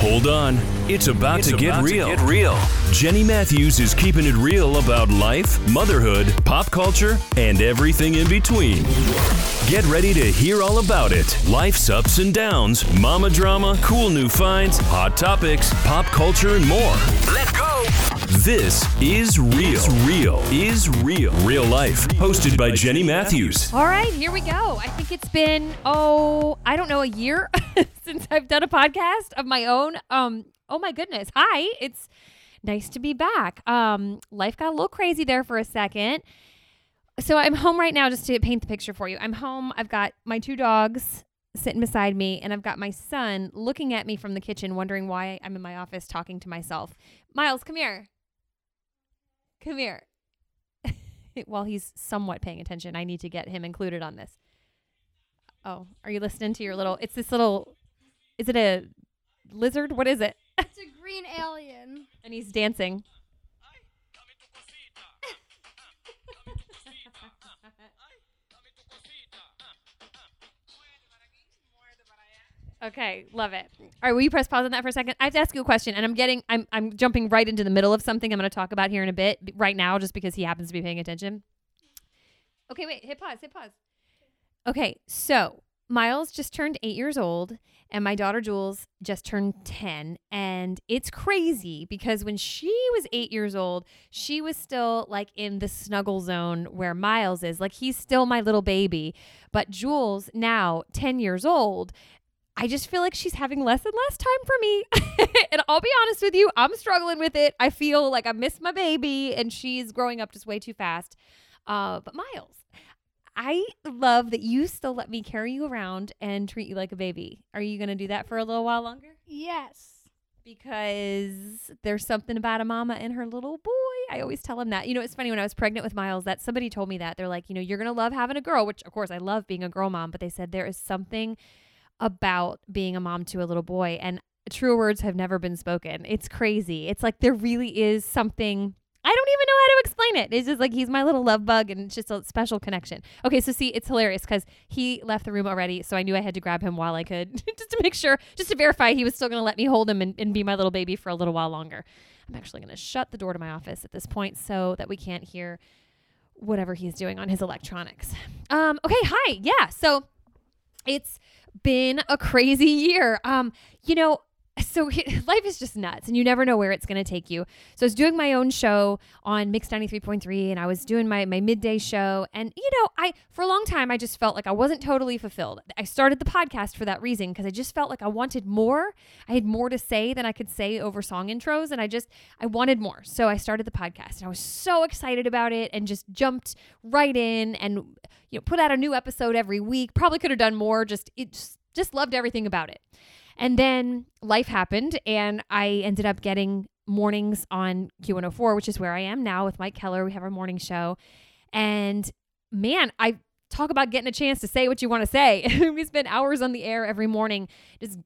Hold on. It's about, It's to, get about to real. get real. Jenny Matthews is keeping it real about life, motherhood, pop culture, and everything in between. Get ready to hear all about it. Life's ups and downs, mama drama, cool new finds, hot topics, pop culture, and more. Let's go. This is real. It's real. Is real. Real life. Hosted by Jenny Matthews. All right, here we go. I think it's been oh, I don't know, a year since I've done a podcast of my own. Um, oh my goodness. Hi, it's nice to be back. Um, life got a little crazy there for a second. So I'm home right now just to paint the picture for you. I'm home. I've got my two dogs sitting beside me and I've got my son looking at me from the kitchen wondering why I'm in my office talking to myself. Miles, come here. Come here. While he's somewhat paying attention, I need to get him included on this. Oh, are you listening to your little? It's this little. Is it a lizard? What is it? It's a green alien. And he's dancing. Okay, love it. All right, will you press pause on that for a second? I have to ask you a question, and I'm getting, I'm, I'm jumping right into the middle of something I'm going to talk about here in a bit. Right now, just because he happens to be paying attention. Okay, wait, hit pause, hit pause. Okay, so Miles just turned eight years old, and my daughter Jules just turned 10. And it's crazy because when she was eight years old, she was still like in the snuggle zone where Miles is. Like he's still my little baby. But Jules, now 10 years old, I just feel like she's having less and less time for me. and I'll be honest with you, I'm struggling with it. I feel like I miss my baby and she's growing up just way too fast. Uh, but Miles, I love that you still let me carry you around and treat you like a baby. Are you going to do that for a little while longer? Yes. Because there's something about a mama and her little boy. I always tell him that. You know, it's funny when I was pregnant with Miles that somebody told me that. They're like, you know, you're going to love having a girl, which of course I love being a girl mom, but they said there is something about being a mom to a little boy and true words have never been spoken. It's crazy. It's like there really is something I don't even know how to explain it. It's just like he's my little love bug and it's just a special connection. Okay, so see, it's hilarious because he left the room already, so I knew I had to grab him while I could just to make sure, just to verify he was still going to let me hold him and, and be my little baby for a little while longer. I'm actually going to shut the door to my office at this point so that we can't hear whatever he's doing on his electronics. Um, okay, hi. Yeah, so it's been a crazy year. Um, you know, so life is just nuts and you never know where it's going to take you. So I was doing my own show on Mix 93.3 and I was doing my my midday show and you know, I for a long time I just felt like I wasn't totally fulfilled. I started the podcast for that reason because I just felt like I wanted more. I had more to say than I could say over song intros and I just I wanted more. So I started the podcast and I was so excited about it and just jumped right in and you know, put out a new episode every week. Probably could have done more. Just it just, just loved everything about it. And then life happened, and I ended up getting mornings on Q104, which is where I am now with Mike Keller. We have our morning show. And man, I talk about getting a chance to say what you want to say. we spend hours on the air every morning just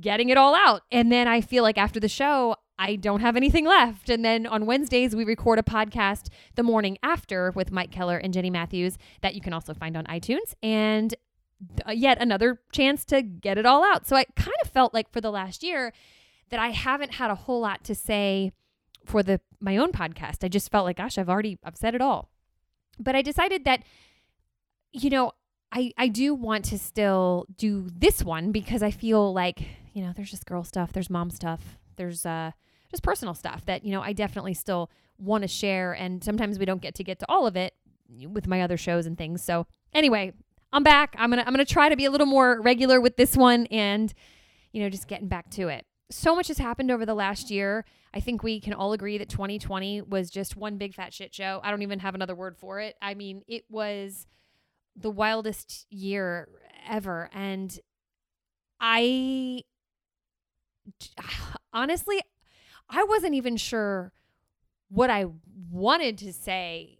getting it all out. And then I feel like after the show, I don't have anything left. And then on Wednesdays, we record a podcast the morning after with Mike Keller and Jenny Matthews that you can also find on iTunes. And yet another chance to get it all out. So I kind of felt like for the last year that I haven't had a whole lot to say for the my own podcast. I just felt like gosh, I've already I've said it all. But I decided that you know, I I do want to still do this one because I feel like, you know, there's just girl stuff, there's mom stuff, there's uh just personal stuff that, you know, I definitely still want to share and sometimes we don't get to get to all of it with my other shows and things. So, anyway, I'm back. I'm to I'm to try to be a little more regular with this one and you know, just getting back to it. So much has happened over the last year. I think we can all agree that 2020 was just one big fat shit show. I don't even have another word for it. I mean, it was the wildest year ever and I honestly I wasn't even sure what I wanted to say,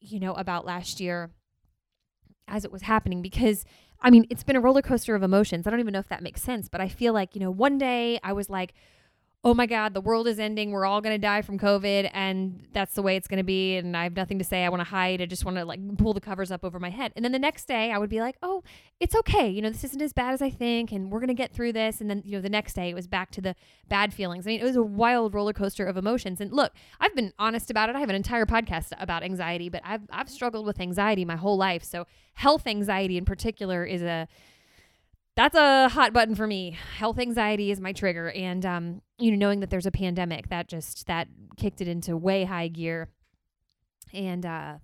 you know, about last year as it was happening because I mean, it's been a roller coaster of emotions. I don't even know if that makes sense, but I feel like, you know, one day I was like, oh my God, the world is ending. We're all going to die from COVID. And that's the way it's going to be. And I have nothing to say. I want to hide. I just want to like pull the covers up over my head. And then the next day, I would be like, oh, it's okay. You know, this isn't as bad as I think. And we're going to get through this. And then, you know, the next day, it was back to the bad feelings. I mean, it was a wild roller coaster of emotions. And look, I've been honest about it. I have an entire podcast about anxiety, but I've, I've struggled with anxiety my whole life. So health anxiety in particular is a, that's a hot button for me. Health anxiety is my trigger, and um, you know, knowing that there's a pandemic that just that kicked it into way high gear, and uh,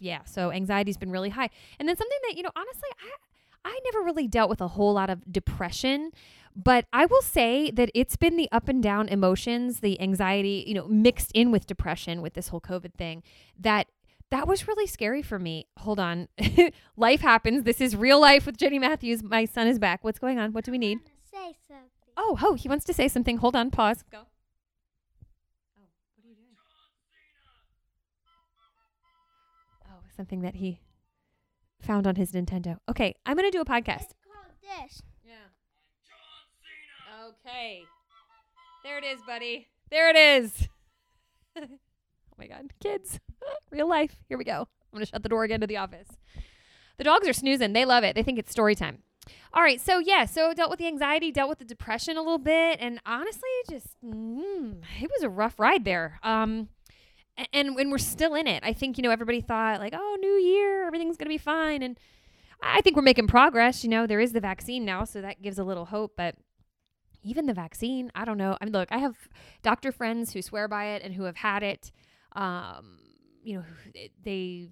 yeah, so anxiety's been really high. And then something that you know, honestly, I I never really dealt with a whole lot of depression, but I will say that it's been the up and down emotions, the anxiety, you know, mixed in with depression with this whole COVID thing that that was really scary for me. Hold on. life happens. This is real life with Jenny Matthews. My son is back. What's going on? What do we need? Say something. Oh, oh, he wants to say something. Hold on. Pause. Go. Oh, what are you doing? Oh, something that he found on his Nintendo. Okay, I'm going to do a podcast. It's called this. Yeah. Okay. There it is, buddy. There it is. oh my god, kids. Real life. Here we go. I'm going to shut the door again to the office. The dogs are snoozing. They love it. They think it's story time. All right, so yeah, so dealt with the anxiety, dealt with the depression a little bit, and honestly, just mm, it was a rough ride there. Um, and when we're still in it, I think you know everybody thought like, oh, new year, everything's gonna be fine, and I think we're making progress. You know, there is the vaccine now, so that gives a little hope, but even the vaccine, I don't know. I mean, look, I have doctor friends who swear by it and who have had it. Um, you know, they,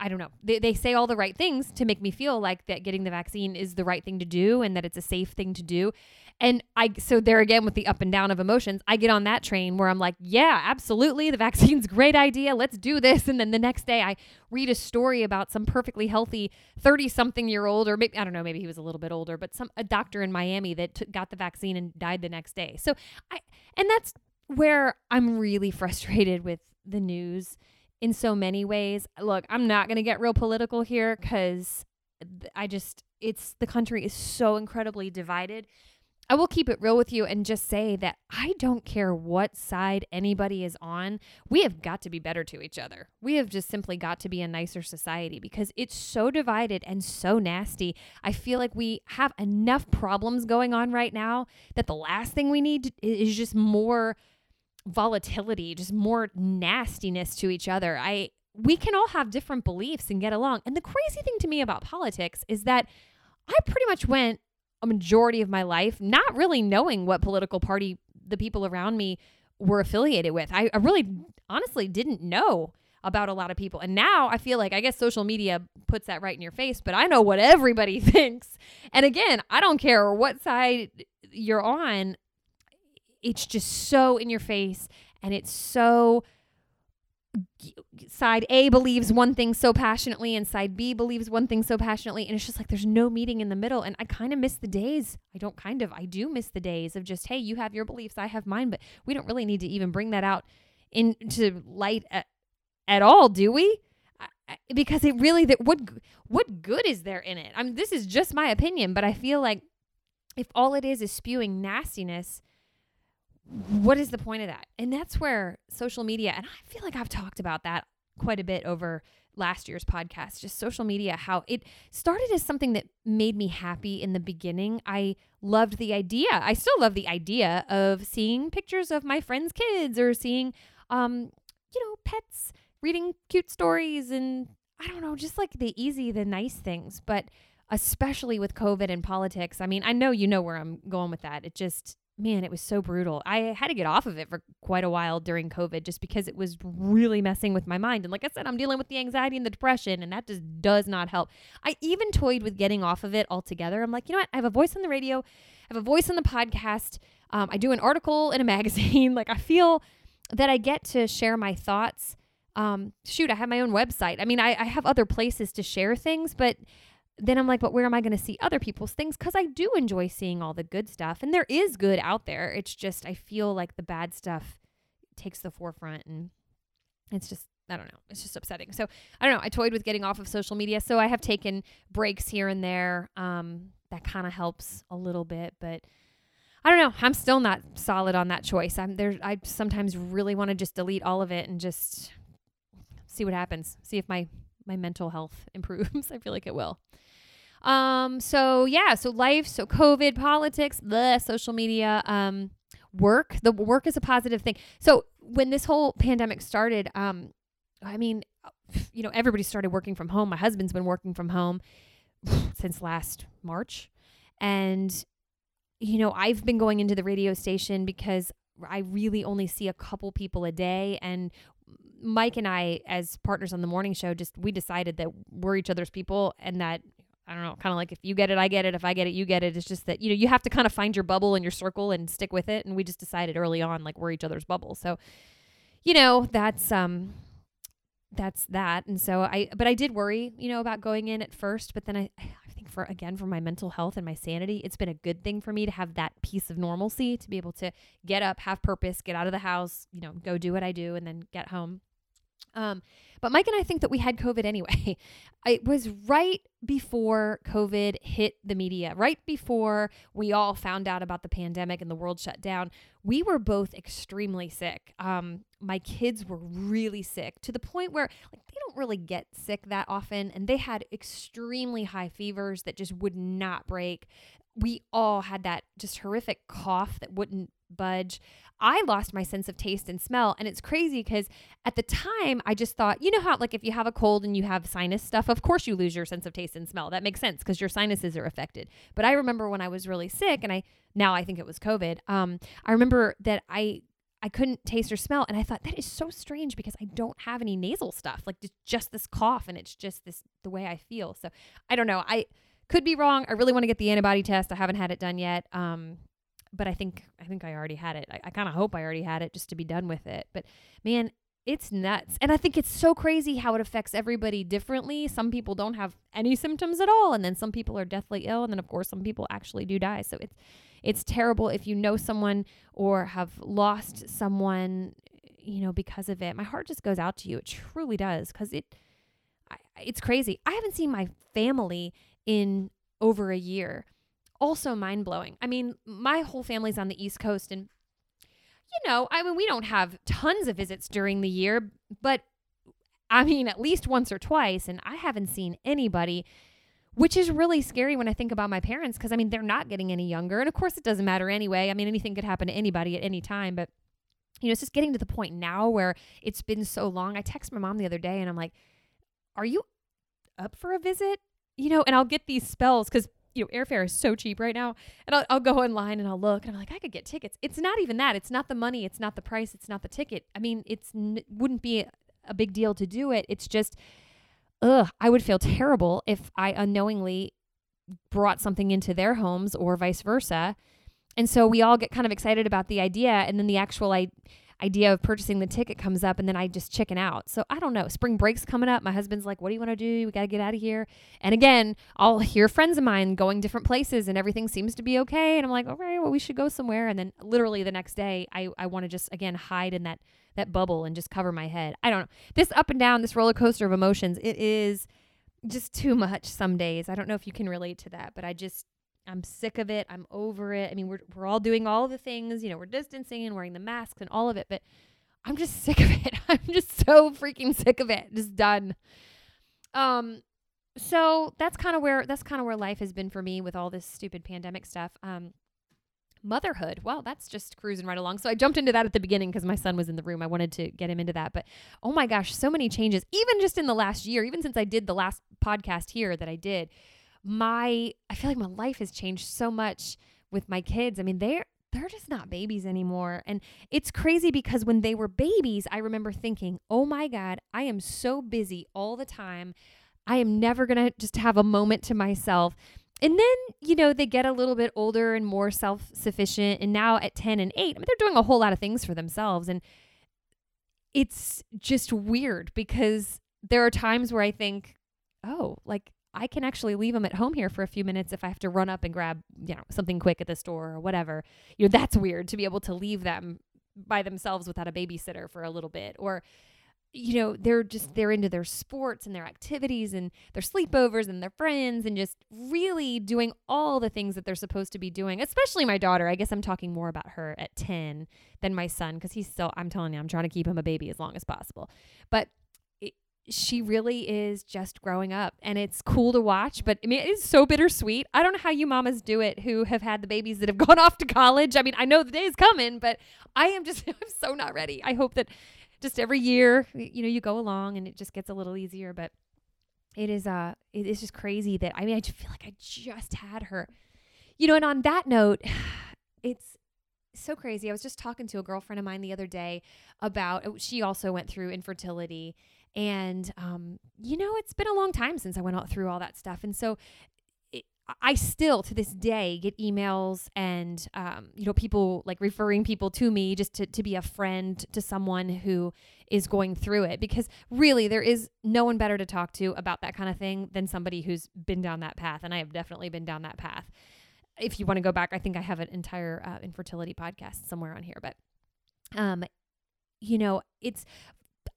I don't know. They, they say all the right things to make me feel like that getting the vaccine is the right thing to do and that it's a safe thing to do. And I, so there again with the up and down of emotions, I get on that train where I'm like, yeah, absolutely. The vaccine's a great idea. Let's do this. And then the next day I read a story about some perfectly healthy 30 something year old, or maybe, I don't know, maybe he was a little bit older, but some, a doctor in Miami that t- got the vaccine and died the next day. So I, and that's where I'm really frustrated with the news in so many ways. Look, I'm not going to get real political here because I just, it's the country is so incredibly divided. I will keep it real with you and just say that I don't care what side anybody is on. We have got to be better to each other. We have just simply got to be a nicer society because it's so divided and so nasty. I feel like we have enough problems going on right now that the last thing we need is just more volatility, just more nastiness to each other. I we can all have different beliefs and get along. And the crazy thing to me about politics is that I pretty much went a majority of my life not really knowing what political party the people around me were affiliated with. I, I really honestly didn't know about a lot of people. And now I feel like I guess social media puts that right in your face, but I know what everybody thinks. And again, I don't care what side you're on. It's just so in your face and it's so side A believes one thing so passionately and side B believes one thing so passionately and it's just like there's no meeting in the middle and I kind of miss the days. I don't kind of. I do miss the days of just hey, you have your beliefs, I have mine, but we don't really need to even bring that out into light at, at all, do we? I, because it really that what what good is there in it? I mean, this is just my opinion, but I feel like if all it is is spewing nastiness, what is the point of that? And that's where social media, and I feel like I've talked about that quite a bit over last year's podcast, just social media, how it started as something that made me happy in the beginning. I loved the idea. I still love the idea of seeing pictures of my friends' kids or seeing, um, you know, pets reading cute stories and I don't know, just like the easy, the nice things. But especially with COVID and politics, I mean, I know you know where I'm going with that. It just, man, it was so brutal. I had to get off of it for quite a while during COVID just because it was really messing with my mind. And like I said, I'm dealing with the anxiety and the depression, and that just does not help. I even toyed with getting off of it altogether. I'm like, you know what? I have a voice on the radio, I have a voice on the podcast. Um, I do an article in a magazine. like, I feel that I get to share my thoughts. Um, shoot, I have my own website. I mean, I, I have other places to share things, but then I'm like, but where am I going to see other people's things? Because I do enjoy seeing all the good stuff, and there is good out there. It's just I feel like the bad stuff takes the forefront, and it's just I don't know. It's just upsetting. So I don't know. I toyed with getting off of social media, so I have taken breaks here and there. Um, that kind of helps a little bit, but I don't know. I'm still not solid on that choice. I'm there. I sometimes really want to just delete all of it and just see what happens. See if my my mental health improves. I feel like it will. Um. So yeah. So life. So COVID, politics, the social media. Um. Work. The work is a positive thing. So when this whole pandemic started, um, I mean, you know, everybody started working from home. My husband's been working from home since last March, and you know, I've been going into the radio station because I really only see a couple people a day and Mike and I as partners on the morning show just we decided that we're each other's people and that I don't know, kind of like if you get it, I get it. If I get it, you get it. It's just that, you know, you have to kind of find your bubble and your circle and stick with it. And we just decided early on, like, we're each other's bubble. So, you know, that's, um, that's that. And so I, but I did worry, you know, about going in at first, but then I, I think for, again, for my mental health and my sanity, it's been a good thing for me to have that piece of normalcy, to be able to get up, have purpose, get out of the house, you know, go do what I do and then get home. Um, but Mike and I think that we had COVID anyway. it was right before COVID hit the media, right before we all found out about the pandemic and the world shut down. We were both extremely sick. Um, my kids were really sick to the point where like they don't really get sick that often, and they had extremely high fevers that just would not break. We all had that just horrific cough that wouldn't budge. I lost my sense of taste and smell. And it's crazy because at the time, I just thought, you know how, like, if you have a cold and you have sinus stuff, of course you lose your sense of taste and smell. That makes sense because your sinuses are affected. But I remember when I was really sick, and I now I think it was COVID. Um, I remember that I I couldn't taste or smell, and I thought that is so strange because I don't have any nasal stuff, like just, just this cough, and it's just this the way I feel. So I don't know. I could be wrong. I really want to get the antibody test. I haven't had it done yet. Um, but I think I think I already had it. I, I kind of hope I already had it just to be done with it. But man, it's nuts. And I think it's so crazy how it affects everybody differently. Some people don't have any symptoms at all, and then some people are deathly ill, and then of course some people actually do die. So it's it's terrible if you know someone or have lost someone, you know, because of it. My heart just goes out to you. It truly does cuz it I, it's crazy. I haven't seen my family in over a year also mind blowing. I mean, my whole family's on the East Coast, and you know, I mean, we don't have tons of visits during the year, but I mean, at least once or twice, and I haven't seen anybody. Which is really scary when I think about my parents because I mean, they're not getting any younger. And of course, it doesn't matter anyway. I mean, anything could happen to anybody at any time. But, you know, it's just getting to the point now where it's been so long. I text my mom the other day and I'm like, Are you up for a visit? You know, and I'll get these spells because you know, airfare is so cheap right now. And I'll, I'll go online and I'll look and I'm like, I could get tickets. It's not even that. It's not the money. It's not the price. It's not the ticket. I mean, it's n- wouldn't be a big deal to do it. It's just, ugh, I would feel terrible if I unknowingly brought something into their homes or vice versa. And so we all get kind of excited about the idea. And then the actual I, idea of purchasing the ticket comes up and then I just chicken out. So I don't know. Spring break's coming up. My husband's like, What do you want to do? We got to get out of here. And again, I'll hear friends of mine going different places and everything seems to be okay. And I'm like, Okay, well, we should go somewhere. And then literally the next day, I, I want to just again hide in that that bubble and just cover my head. I don't know. This up and down, this roller coaster of emotions, it is just too much some days. I don't know if you can relate to that, but I just I'm sick of it. I'm over it. I mean, we're we're all doing all the things, you know, we're distancing and wearing the masks and all of it, but I'm just sick of it. I'm just so freaking sick of it. Just done. Um so that's kind of where that's kind of where life has been for me with all this stupid pandemic stuff. Um motherhood. Well, that's just cruising right along. So I jumped into that at the beginning because my son was in the room. I wanted to get him into that. But oh my gosh, so many changes, even just in the last year, even since I did the last podcast here that I did my I feel like my life has changed so much with my kids. I mean, they're they're just not babies anymore. And it's crazy because when they were babies, I remember thinking, "Oh my god, I am so busy all the time. I am never going to just have a moment to myself." And then, you know, they get a little bit older and more self-sufficient and now at 10 and 8, I mean, they're doing a whole lot of things for themselves and it's just weird because there are times where I think, "Oh, like I can actually leave them at home here for a few minutes if I have to run up and grab, you know, something quick at the store or whatever. You know, that's weird to be able to leave them by themselves without a babysitter for a little bit. Or you know, they're just they're into their sports and their activities and their sleepovers and their friends and just really doing all the things that they're supposed to be doing. Especially my daughter. I guess I'm talking more about her at 10 than my son because he's still I'm telling you, I'm trying to keep him a baby as long as possible. But she really is just growing up and it's cool to watch, but I mean, it is so bittersweet. I don't know how you mamas do it who have had the babies that have gone off to college. I mean, I know the day is coming, but I am just, I'm so not ready. I hope that just every year, you know, you go along and it just gets a little easier. But it is uh it is just crazy that I mean I just feel like I just had her. You know, and on that note, it's so crazy. I was just talking to a girlfriend of mine the other day about oh, she also went through infertility and um you know, it's been a long time since I went out through all that stuff. And so I still to this day get emails and um, you know people like referring people to me just to, to be a friend to someone who is going through it because really there is no one better to talk to about that kind of thing than somebody who's been down that path and I have definitely been down that path. If you want to go back, I think I have an entire uh, infertility podcast somewhere on here, but um, you know it's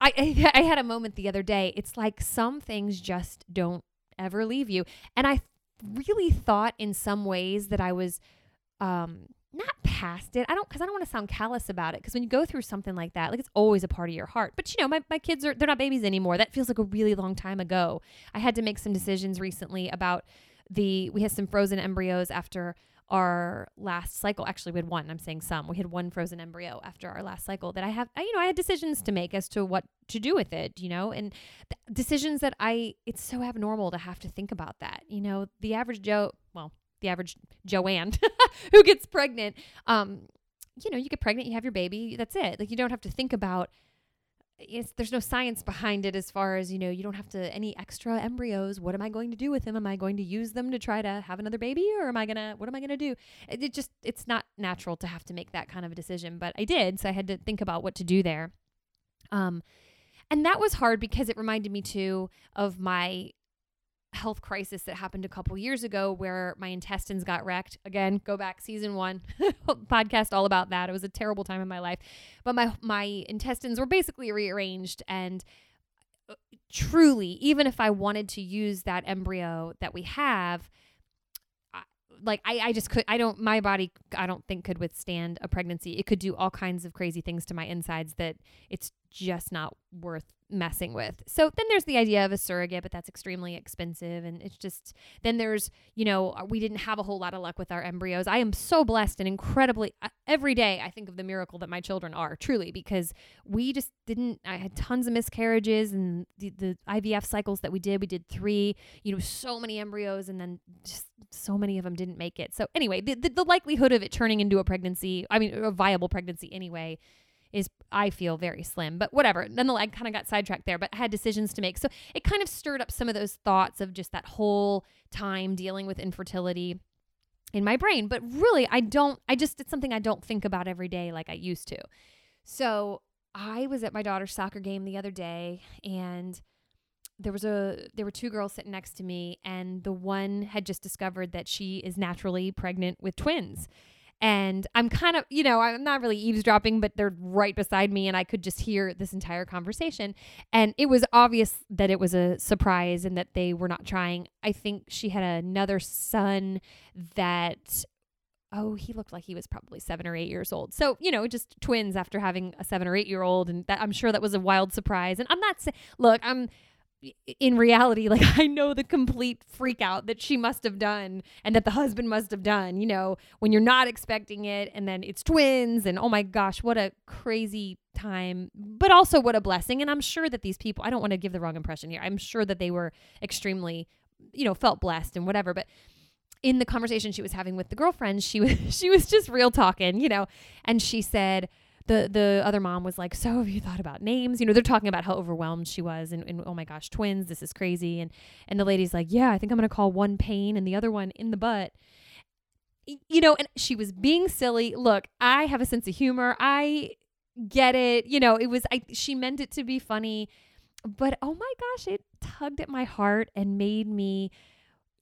I I had a moment the other day. It's like some things just don't ever leave you, and I really thought in some ways that I was um not past it. I don't because I don't want to sound callous about it. Because when you go through something like that, like it's always a part of your heart. But you know, my, my kids are they're not babies anymore. That feels like a really long time ago. I had to make some decisions recently about the we had some frozen embryos after our last cycle. Actually, we had one. I'm saying some. We had one frozen embryo after our last cycle that I have, I, you know, I had decisions to make as to what to do with it, you know, and decisions that I, it's so abnormal to have to think about that. You know, the average Joe, well, the average Joanne who gets pregnant, um, you know, you get pregnant, you have your baby, that's it. Like you don't have to think about it's, there's no science behind it as far as you know you don't have to any extra embryos what am i going to do with them? Am i going to use them to try to have another baby or am i gonna what am i gonna do? It, it just it's not natural to have to make that kind of a decision but i did so i had to think about what to do there. Um and that was hard because it reminded me too of my health crisis that happened a couple years ago where my intestines got wrecked. Again, go back season 1 podcast all about that. It was a terrible time in my life. But my my intestines were basically rearranged and uh, truly even if I wanted to use that embryo that we have like I, I just could I don't my body I don't think could withstand a pregnancy. It could do all kinds of crazy things to my insides that it's just not worth messing with. So then there's the idea of a surrogate, but that's extremely expensive. And it's just, then there's, you know, uh, we didn't have a whole lot of luck with our embryos. I am so blessed and incredibly, uh, every day I think of the miracle that my children are, truly, because we just didn't, I had tons of miscarriages and the, the IVF cycles that we did, we did three, you know, so many embryos and then just so many of them didn't make it. So anyway, the, the, the likelihood of it turning into a pregnancy, I mean, a viable pregnancy anyway, is I feel very slim. But whatever. Nonetheless, I kind of got sidetracked there, but I had decisions to make. So it kind of stirred up some of those thoughts of just that whole time dealing with infertility in my brain. But really, I don't, I just, it's something I don't think about every day like I used to. So I was at my daughter's soccer game the other day and there was a there were two girls sitting next to me and the one had just discovered that she is naturally pregnant with twins and I'm kind of, you know, I'm not really eavesdropping, but they're right beside me and I could just hear this entire conversation. And it was obvious that it was a surprise and that they were not trying. I think she had another son that oh, he looked like he was probably seven or eight years old. So, you know, just twins after having a seven or eight year old. And that I'm sure that was a wild surprise. And I'm not saying, look, I'm, in reality, like I know the complete freak out that she must have done and that the husband must have done, you know, when you're not expecting it and then it's twins and oh my gosh, what a crazy time, but also what a blessing. And I'm sure that these people, I don't want to give the wrong impression here. I'm sure that they were extremely, you know, felt blessed and whatever, but in the conversation she was having with the girlfriend, she was she was just real talking, you know, and she said, the the other mom was like, "So have you thought about names?" You know, they're talking about how overwhelmed she was, and, and oh my gosh, twins, this is crazy. And and the lady's like, "Yeah, I think I'm gonna call one pain and the other one in the butt." You know, and she was being silly. Look, I have a sense of humor. I get it. You know, it was I. She meant it to be funny, but oh my gosh, it tugged at my heart and made me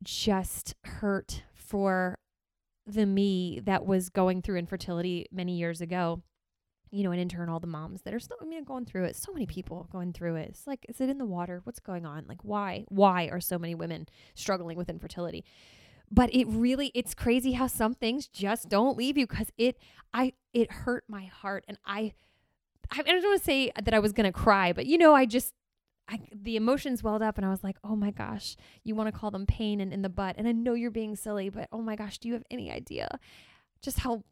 just hurt for the me that was going through infertility many years ago you know, and in turn, all the moms that are still, I mean, going through it. So many people going through it. It's like, is it in the water? What's going on? Like, why? Why are so many women struggling with infertility? But it really, it's crazy how some things just don't leave you because it, I, it hurt my heart. And I, I don't want to say that I was going to cry, but you know, I just, I, the emotions welled up and I was like, oh my gosh, you want to call them pain and in the butt. And I know you're being silly, but oh my gosh, do you have any idea just how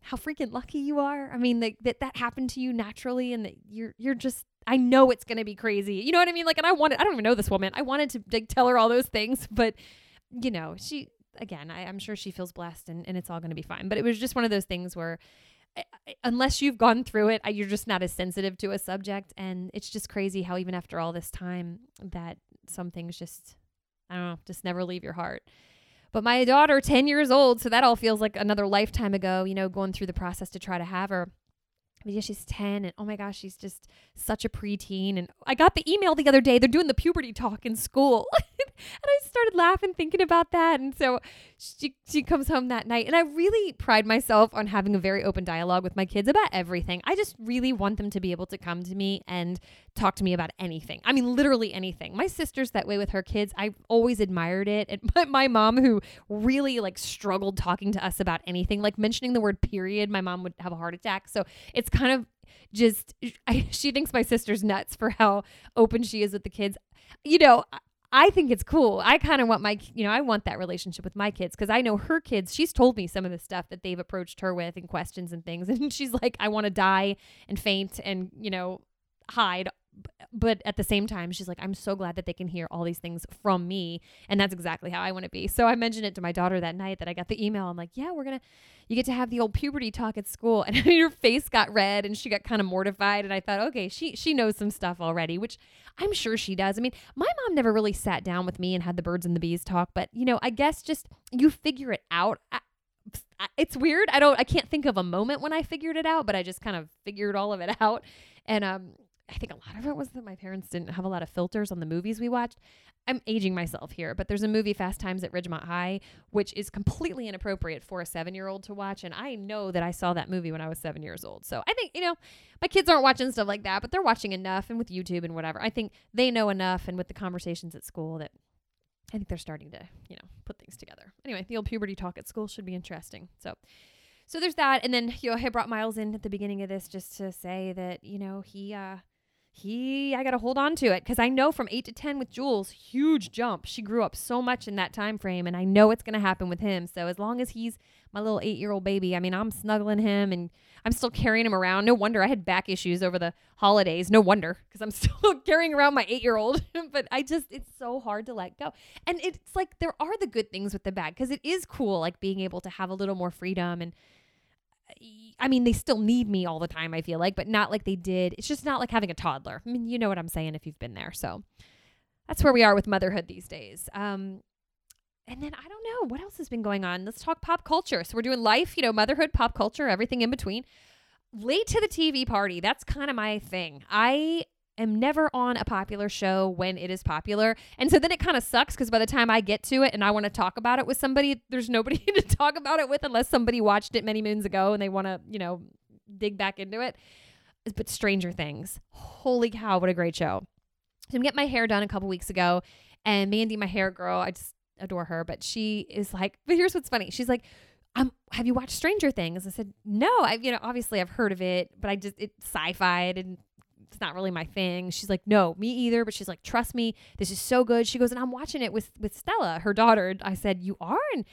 how freaking lucky you are. I mean, that that happened to you naturally, and that you're you're just. I know it's gonna be crazy. You know what I mean? Like, and I wanted. I don't even know this woman. I wanted to like tell her all those things, but you know, she again. I, I'm sure she feels blessed, and and it's all gonna be fine. But it was just one of those things where. Eh, eh, unless you've gone through it, you're just not as sensitive to a subject, and it's just crazy how even after all this time, that some things just, I don't know, just never leave your heart. But my daughter, 10 years old, so that all feels like another lifetime ago, you know, going through the process to try to have her. But yeah, she's 10 and oh my gosh, she's just such a preteen. And I got the email the other day. They're doing the puberty talk in school. and I started laughing thinking about that. And so she, she comes home that night. And I really pride myself on having a very open dialogue with my kids about everything. I just really want them to be able to come to me and talk to me about anything. I mean, literally anything. My sister's that way with her kids. I've always admired it. And my, my mom, who really like struggled talking to us about anything, like mentioning the word period, my mom would have a heart attack. So it's kind of just, I, she thinks my sister's nuts for how open she is with the kids. You know, I think it's cool. I kind of want my, you know, I want that relationship with my kids because I know her kids. She's told me some of the stuff that they've approached her with and questions and things. And she's like, I want to die and faint and, you know, hide but at the same time she's like i'm so glad that they can hear all these things from me. And that's exactly how i want to be. So i mentioned it to my daughter that night that i got the email. I'm like yeah we're gonna you get to have the old puberty talk at school. And her face got red and she got kind of mortified. And i thought okay she she knows some stuff already which i'm sure she does. I mean my mom never really sat down with me and had the birds and the bees talk but you know i guess just you figure it out. I, it's weird. I don't I can't think of a moment when I figured it out, but I just kind of figured all of it out. And um I think a lot of it was that my parents didn't have a lot of filters on the movies we watched. I'm aging myself here, but there's a movie Fast Times at Ridgemont High, which is completely inappropriate for a seven year old to watch. And I know that I saw that movie when I was seven years old. So I think, you know, my kids aren't watching stuff like that, but they're watching enough and with YouTube and whatever. I think they know enough and with the conversations at school that I think they're starting to, you know, put things together. Anyway, the old puberty talk at school should be interesting. So, so there's that. And then, you know, I brought Miles in at the beginning of this just to say that, you know, he, uh, he I got to hold on to it cuz I know from 8 to 10 with Jules, huge jump. She grew up so much in that time frame and I know it's going to happen with him. So as long as he's my little 8-year-old baby, I mean, I'm snuggling him and I'm still carrying him around. No wonder I had back issues over the holidays. No wonder cuz I'm still carrying around my 8-year-old. but I just it's so hard to let go. And it's like there are the good things with the bag cuz it is cool like being able to have a little more freedom and uh, I mean, they still need me all the time, I feel like, but not like they did. It's just not like having a toddler. I mean, you know what I'm saying if you've been there. So that's where we are with motherhood these days. Um, and then I don't know what else has been going on. Let's talk pop culture. So we're doing life, you know, motherhood, pop culture, everything in between. Late to the TV party. That's kind of my thing. I am never on a popular show when it is popular. And so then it kind of sucks because by the time I get to it and I want to talk about it with somebody, there's nobody to talk about it with unless somebody watched it many moons ago and they want to, you know, dig back into it. But Stranger Things, holy cow, what a great show. So I'm getting my hair done a couple weeks ago, and Mandy, my hair girl, I just adore her, but she is like, but here's what's funny. She's like, um, have you watched Stranger Things? I said, no, I've, you know, obviously I've heard of it, but I just, it's sci-fi and it's not really my thing. She's like, no, me either. But she's like, trust me, this is so good. She goes, and I'm watching it with with Stella, her daughter. I said, you are, and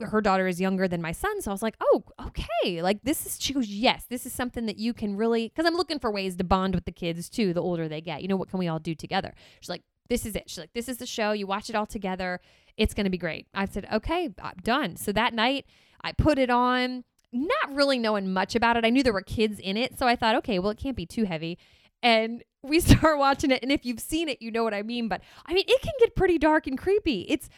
her daughter is younger than my son. So I was like, oh, okay. Like this is. She goes, yes, this is something that you can really, because I'm looking for ways to bond with the kids too. The older they get, you know, what can we all do together? She's like, this is it. She's like, this is the show. You watch it all together. It's going to be great. I said, okay, I'm done. So that night, I put it on not really knowing much about it. I knew there were kids in it, so I thought, okay, well, it can't be too heavy and we start watching it and if you've seen it you know what i mean but i mean it can get pretty dark and creepy it's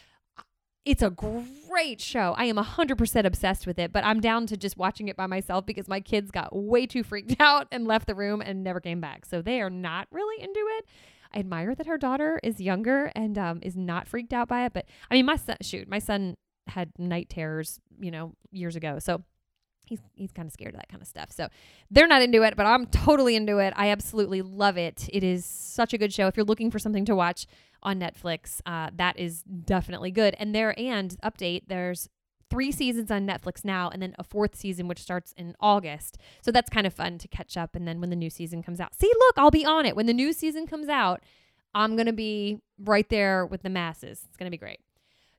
it's a great show. I am 100% obsessed with it, but I'm down to just watching it by myself because my kids got way too freaked out and left the room and never came back. So they are not really into it. I admire that her daughter is younger and um, is not freaked out by it. But I mean, my son, shoot, my son had night terrors, you know, years ago. So he's he's kind of scared of that kind of stuff. So they're not into it, but I'm totally into it. I absolutely love it. It is such a good show. If you're looking for something to watch on Netflix, uh, that is definitely good. And there and update, there's three seasons on Netflix now, and then a fourth season which starts in August. So that's kind of fun to catch up. And then when the new season comes out, see, look, I'll be on it when the new season comes out. I'm gonna be right there with the masses. It's gonna be great.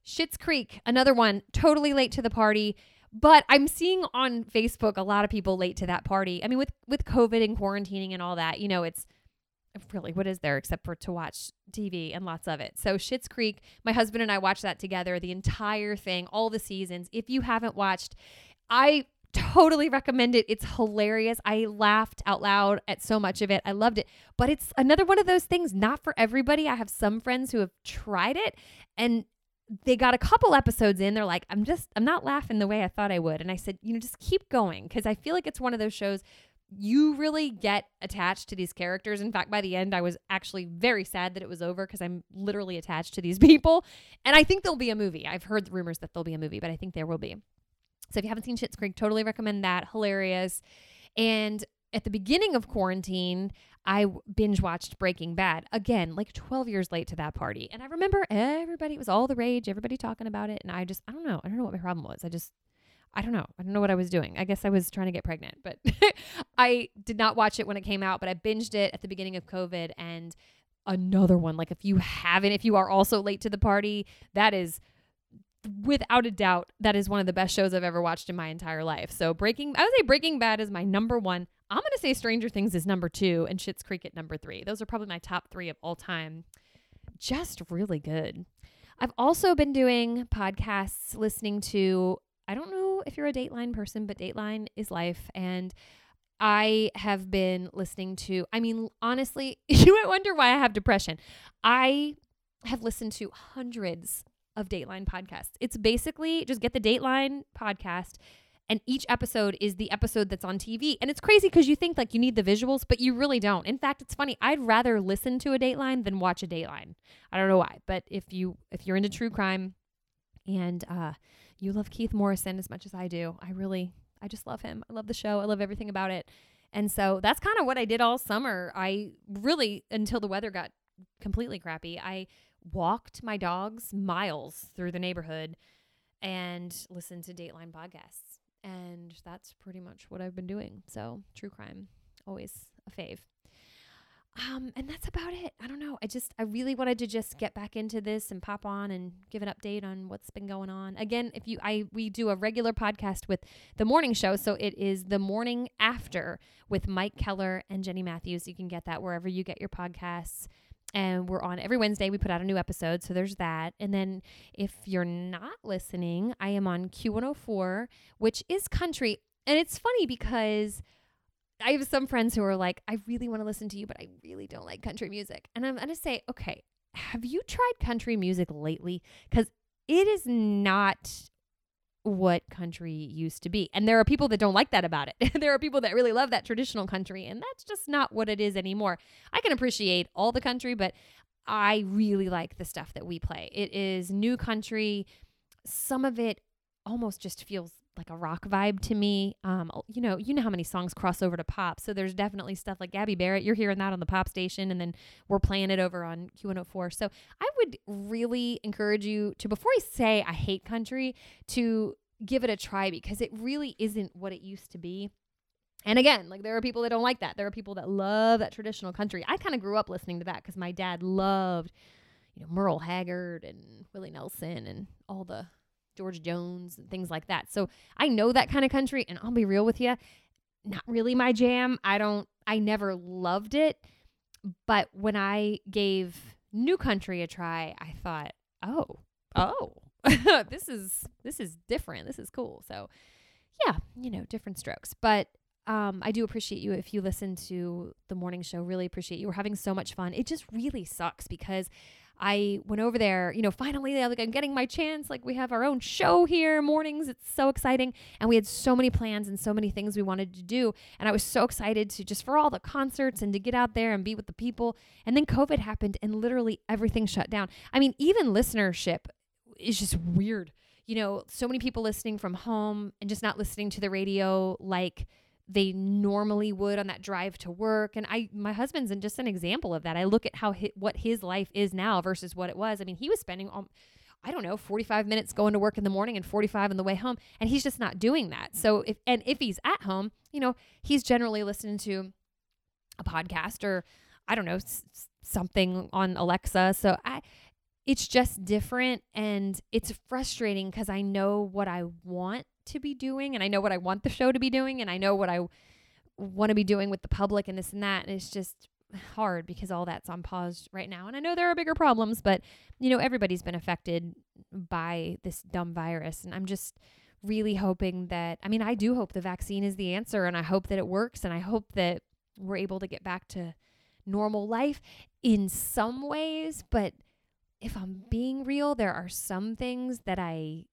Schitt's Creek, another one, totally late to the party. But I'm seeing on Facebook a lot of people late to that party. I mean, with with COVID and quarantining and all that, you know, it's really what is there except for to watch TV and lots of it. So Schitt's Creek, my husband and I watched that together, the entire thing, all the seasons. If you haven't watched, I totally recommend it. It's hilarious. I laughed out loud at so much of it. I loved it. But it's another one of those things not for everybody. I have some friends who have tried it and they got a couple episodes in. They're like, I'm just, I'm not laughing the way I thought I would. And I said, you know, just keep going because I feel like it's one of those shows you really get attached to these characters. In fact, by the end, I was actually very sad that it was over because I'm literally attached to these people. And I think there'll be a movie. I've heard rumors that there'll be a movie, but I think there will be. So if you haven't seen Schitt's Creek, totally recommend that. Hilarious. And at the beginning of quarantine, I binge watched Breaking Bad again, like 12 years late to that party. And I remember everybody, it was all the rage, everybody talking about it. And I just, I don't know. I don't know what my problem was. I just, I don't know. I don't know what I was doing. I guess I was trying to get pregnant, but I did not watch it when it came out, but I binged it at the beginning of COVID and another one. Like if you haven't, if you are also late to the party, that is without a doubt, that is one of the best shows I've ever watched in my entire life. So Breaking, I would say Breaking Bad is my number one. I'm going to say Stranger Things is number two and Schitt's Creek at number three. Those are probably my top three of all time. Just really good. I've also been doing podcasts, listening to, I don't know if you're a Dateline person, but Dateline is life. And I have been listening to, I mean, honestly, you might wonder why I have depression. I have listened to hundreds of Dateline podcasts. It's basically just get the Dateline podcast and each episode is the episode that's on TV. And it's crazy because you think like you need the visuals, but you really don't. In fact, it's funny. I'd rather listen to a Dateline than watch a Dateline. I don't know why, but if you if you're into true crime and uh you love Keith Morrison as much as I do, I really I just love him. I love the show. I love everything about it. And so that's kind of what I did all summer. I really until the weather got completely crappy. I walked my dogs miles through the neighborhood and listened to Dateline podcasts. And that's pretty much what I've been doing. So, true crime, always a fave. Um, and that's about it. I don't know. I just, I really wanted to just get back into this and pop on and give an update on what's been going on. Again, if you, I, we do a regular podcast with the morning show. So it is the morning after with Mike Keller and Jenny Matthews. You can get that wherever you get your podcasts and we're on every Wednesday. We put out a new episode, so there's that. And then if you're not listening, I am on Q104, which is country. And it's funny because I have some friends who are like, I really want to listen to you, but I really don't like country music. And I'm going to say, okay, have you tried country music lately? Because it is not what country used to be. And there are people that don't like that about it. there are people that really love that traditional country, and that's just not what it is anymore. I can appreciate all the country, but I really like the stuff that we play. It is new country. Some of it almost just feels like a rock vibe to me. Um, you know, you know how many songs cross over to pop. So there's definitely stuff like Gabby Barrett. You're hearing that on the pop station, and then we're playing it over on Q104. So I would really encourage you to, before I say I hate country, to give it a try because it really isn't what it used to be. And again, like there are people that don't like that. There are people that love that traditional country. I kind of grew up listening to that because my dad loved, you know, Merle Haggard and Willie Nelson and all the George Jones and things like that. So I know that kind of country, and I'll be real with you, not really my jam. I don't, I never loved it. But when I gave New Country a try, I thought, oh, oh, this is this is different. This is cool. So yeah, you know, different strokes. But um, I do appreciate you if you listen to the morning show. Really appreciate you. We're having so much fun. It just really sucks because I went over there, you know, finally, like I'm getting my chance. Like we have our own show here mornings. It's so exciting. And we had so many plans and so many things we wanted to do. And I was so excited to just for all the concerts and to get out there and be with the people. And then COVID happened and literally everything shut down. I mean, even listenership is just weird you know, so many people listening from home and just not listening to the radio like they normally would on that drive to work. And I, my husband's just an example of that. I look at how what his life is now versus what it was. I mean, he was spending, um, I don't know, 45 minutes going to work in the morning and 45 on the way home. And he's just not doing that. So if, and if he's at home, you know, he's generally listening to a podcast or I don't know, s- something on Alexa. So I, it's just different and it's frustrating because I know what I want to be doing and I know what I want the show to be doing and I know what I want to be doing with the public and this and that. And it's just hard because all that's on pause right now. And I know there are bigger problems, but you know, everybody's been affected by this dumb virus. And I'm just really hoping that, I mean, I do hope the vaccine is the answer and I hope that it works and I hope that we're able to get back to normal life in some ways. But if I'm being real, there are some things that I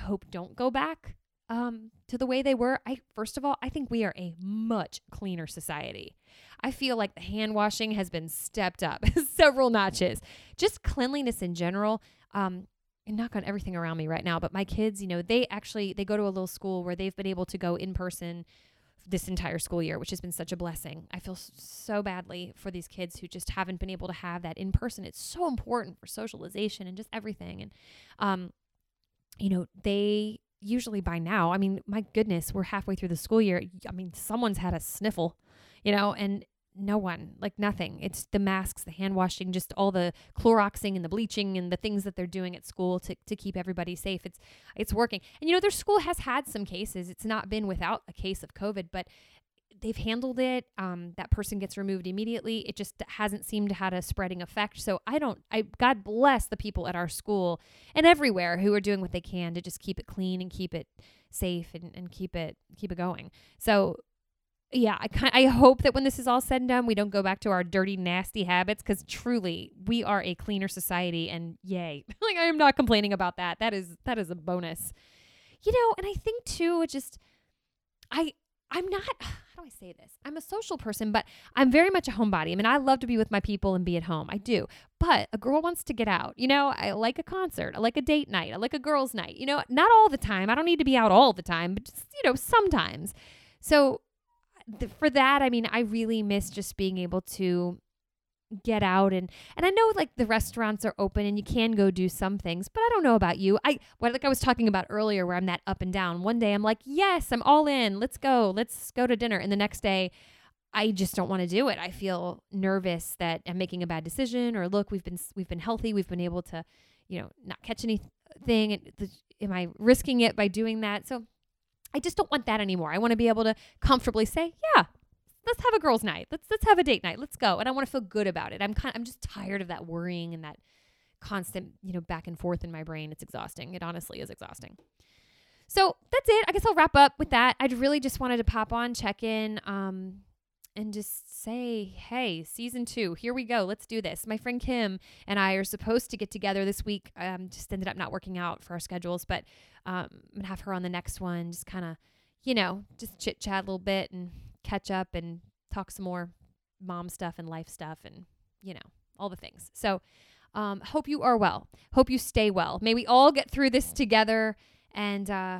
hope don't go back um, to the way they were. I first of all, I think we are a much cleaner society. I feel like the hand washing has been stepped up several notches. Just cleanliness in general. Um, and knock on everything around me right now, but my kids, you know, they actually they go to a little school where they've been able to go in person this entire school year, which has been such a blessing. I feel so badly for these kids who just haven't been able to have that in person. It's so important for socialization and just everything. And, um, you know, they usually by now, I mean, my goodness, we're halfway through the school year. I mean, someone's had a sniffle, you know, and no one, like nothing. It's the masks, the hand washing, just all the Cloroxing and the bleaching and the things that they're doing at school to, to keep everybody safe. It's it's working. And you know, their school has had some cases. It's not been without a case of COVID, but they've handled it. Um, that person gets removed immediately. It just hasn't seemed to had a spreading effect. So I don't. I God bless the people at our school and everywhere who are doing what they can to just keep it clean and keep it safe and, and keep it keep it going. So yeah, I kind I hope that when this is all said and done, we don't go back to our dirty, nasty habits because truly we are a cleaner society, and yay! like I am not complaining about that. That is that is a bonus, you know. And I think too, it just I I'm not. How do I say this? I'm a social person, but I'm very much a homebody. I mean, I love to be with my people and be at home. I do. But a girl wants to get out. You know, I like a concert. I like a date night. I like a girls' night. You know, not all the time. I don't need to be out all the time, but just, you know, sometimes. So th- for that, I mean, I really miss just being able to get out and and I know like the restaurants are open and you can go do some things, but I don't know about you. I like I was talking about earlier where I'm that up and down. One day I'm like, "Yes, I'm all in. Let's go. Let's go to dinner." And the next day I just don't want to do it. I feel nervous that I'm making a bad decision or look, we've been we've been healthy. We've been able to, you know, not catch anything. And the, am I risking it by doing that? So I just don't want that anymore. I want to be able to comfortably say, "Yeah, let's have a girls' night. Let's let's have a date night. Let's go." And I want to feel good about it. I'm kind I'm just tired of that worrying and that constant, you know, back and forth in my brain. It's exhausting. It honestly is exhausting. So that's it. I guess I'll wrap up with that. I really just wanted to pop on, check in, um, and just say, hey, season two, here we go. Let's do this. My friend Kim and I are supposed to get together this week. Um, just ended up not working out for our schedules, but um, I'm gonna have her on the next one. Just kind of, you know, just chit chat a little bit and catch up and talk some more mom stuff and life stuff and you know all the things. So, um, hope you are well. Hope you stay well. May we all get through this together and. Uh,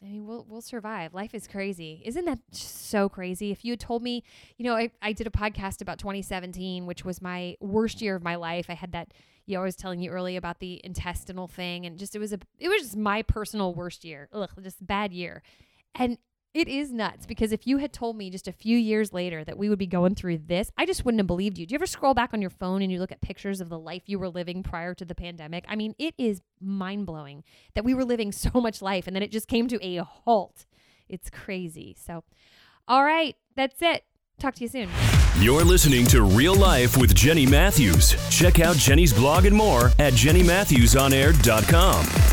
I mean, we'll we'll survive. Life is crazy. Isn't that so crazy? If you had told me, you know, I, I did a podcast about 2017, which was my worst year of my life. I had that, you know, I was telling you earlier about the intestinal thing, and just it was a it was just my personal worst year. Ugh, just bad year. And it is nuts because if you had told me just a few years later that we would be going through this, I just wouldn't have believed you. Do you ever scroll back on your phone and you look at pictures of the life you were living prior to the pandemic? I mean, it is mind blowing that we were living so much life and then it just came to a halt. It's crazy. So, all right, that's it. Talk to you soon. You're listening to Real Life with Jenny Matthews. Check out Jenny's blog and more at jennymatthewsonair.com.